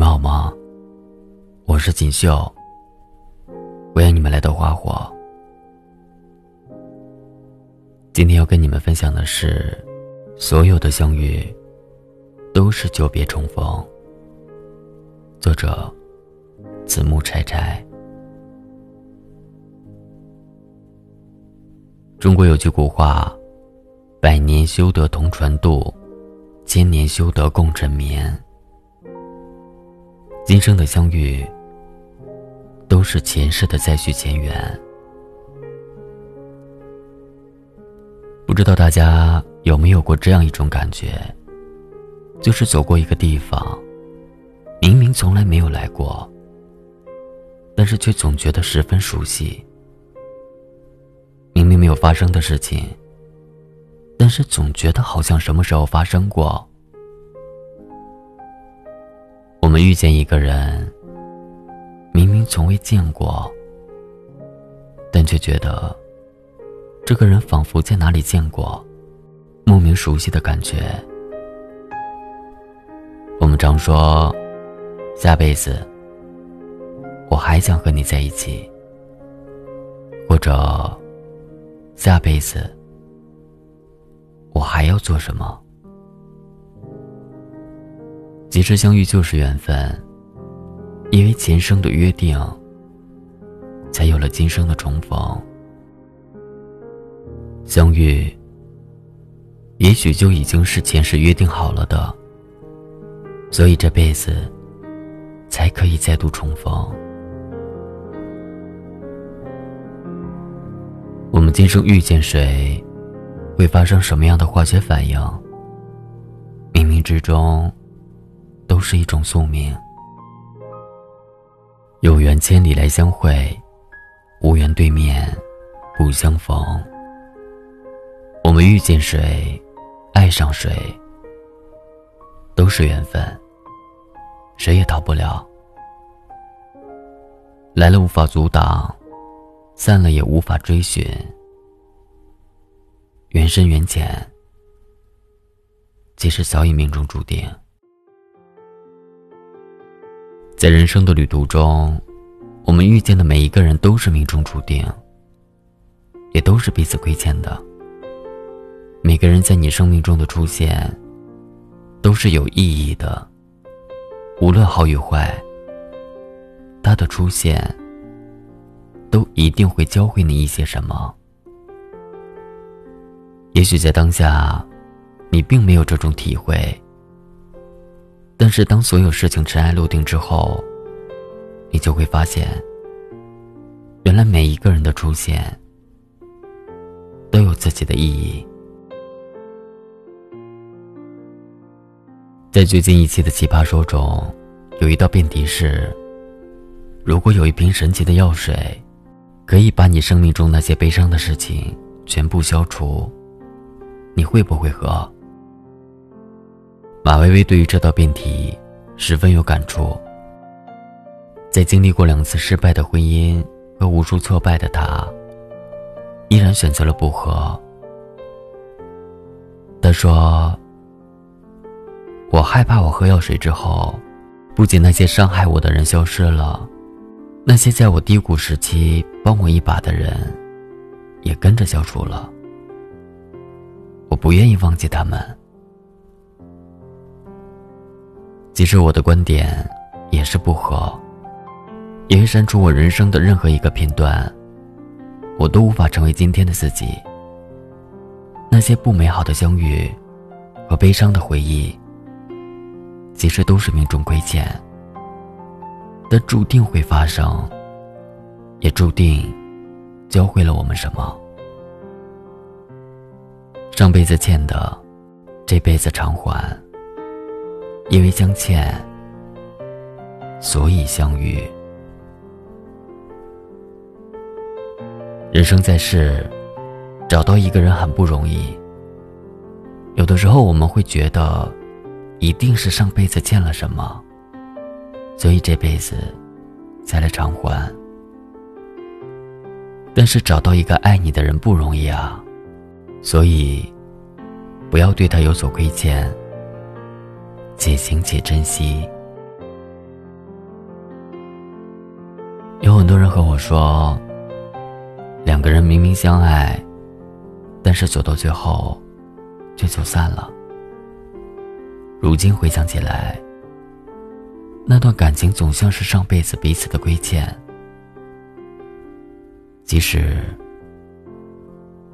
们好吗？我是锦绣。欢迎你们来到花火。今天要跟你们分享的是，所有的相遇都是久别重逢。作者：子木柴柴。中国有句古话：“百年修得同船渡，千年修得共枕眠。”今生的相遇，都是前世的再续前缘。不知道大家有没有过这样一种感觉，就是走过一个地方，明明从来没有来过，但是却总觉得十分熟悉。明明没有发生的事情，但是总觉得好像什么时候发生过。我们遇见一个人，明明从未见过，但却觉得这个人仿佛在哪里见过，莫名熟悉的感觉。我们常说，下辈子我还想和你在一起，或者下辈子我还要做什么？几世相遇就是缘分，因为前生的约定，才有了今生的重逢。相遇，也许就已经是前世约定好了的，所以这辈子才可以再度重逢。我们今生遇见谁，会发生什么样的化学反应？冥冥之中。都是一种宿命。有缘千里来相会，无缘对面不相逢。我们遇见谁，爱上谁，都是缘分，谁也逃不了。来了无法阻挡，散了也无法追寻。缘深缘浅，其实早已命中注定。在人生的旅途中，我们遇见的每一个人都是命中注定，也都是彼此亏欠的。每个人在你生命中的出现，都是有意义的。无论好与坏，他的出现都一定会教会你一些什么。也许在当下，你并没有这种体会。但是，当所有事情尘埃落定之后，你就会发现，原来每一个人的出现都有自己的意义。在最近一期的《奇葩说》中，有一道辩题是：如果有一瓶神奇的药水，可以把你生命中那些悲伤的事情全部消除，你会不会喝？马薇薇对于这道辩题十分有感触。在经历过两次失败的婚姻和无数挫败的她，依然选择了不喝。她说：“我害怕我喝药水之后，不仅那些伤害我的人消失了，那些在我低谷时期帮我一把的人，也跟着消除了。我不愿意忘记他们。”即使我的观点也是不合，因为删除我人生的任何一个片段，我都无法成为今天的自己。那些不美好的相遇和悲伤的回忆，其实都是命中亏欠，但注定会发生，也注定教会了我们什么。上辈子欠的，这辈子偿还。因为相欠，所以相遇。人生在世，找到一个人很不容易。有的时候我们会觉得，一定是上辈子欠了什么，所以这辈子才来偿还。但是找到一个爱你的人不容易啊，所以不要对他有所亏欠。且行且珍惜。有很多人和我说，两个人明明相爱，但是走到最后，却走散了。如今回想起来，那段感情总像是上辈子彼此的亏欠。即使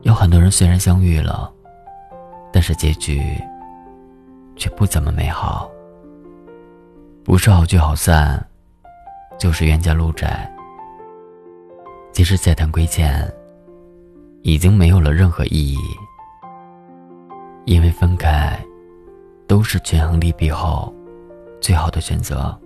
有很多人虽然相遇了，但是结局却不怎么美好。不是好聚好散，就是冤家路窄。即使再谈亏欠，已经没有了任何意义，因为分开都是权衡利弊后最好的选择。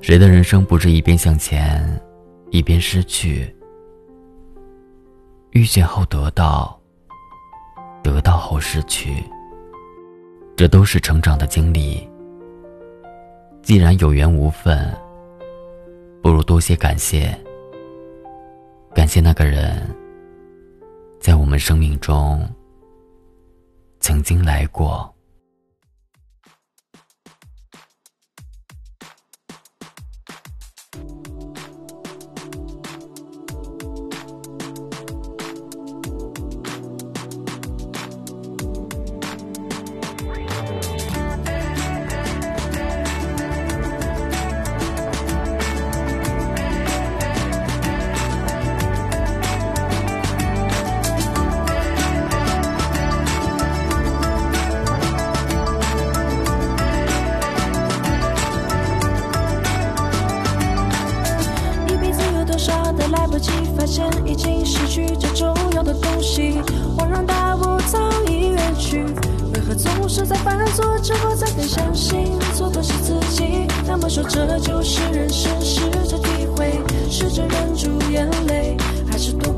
谁的人生不是一边向前，一边失去？遇见后得到，得到后失去，这都是成长的经历。既然有缘无分。不如多些感谢，感谢那个人，在我们生命中曾经来过。之后才更相信做的是自己？他们说这就是人生，试着体会，试着忍住眼泪，还是躲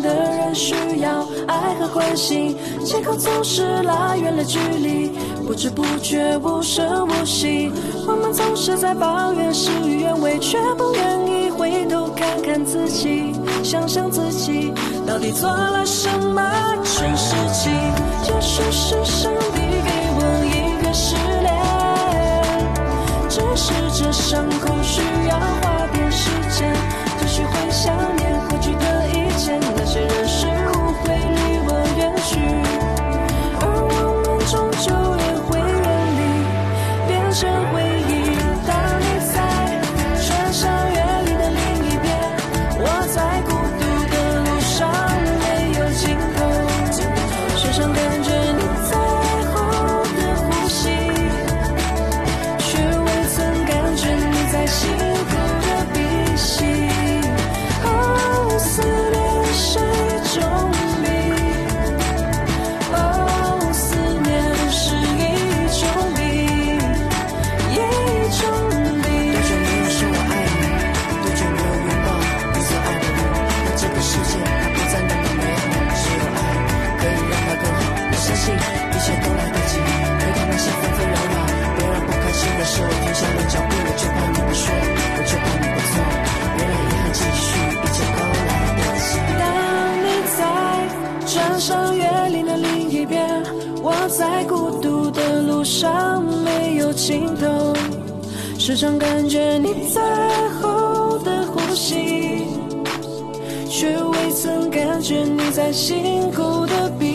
的人需要爱和关心，借口总是拉远了距离，不知不觉无声无息。我们总是在抱怨事与愿违，却不愿意回头看看自己，想想自己到底做了什么蠢事情。也许是上帝心头时常感觉你在后的呼吸，却未曾感觉你在心口的鼻。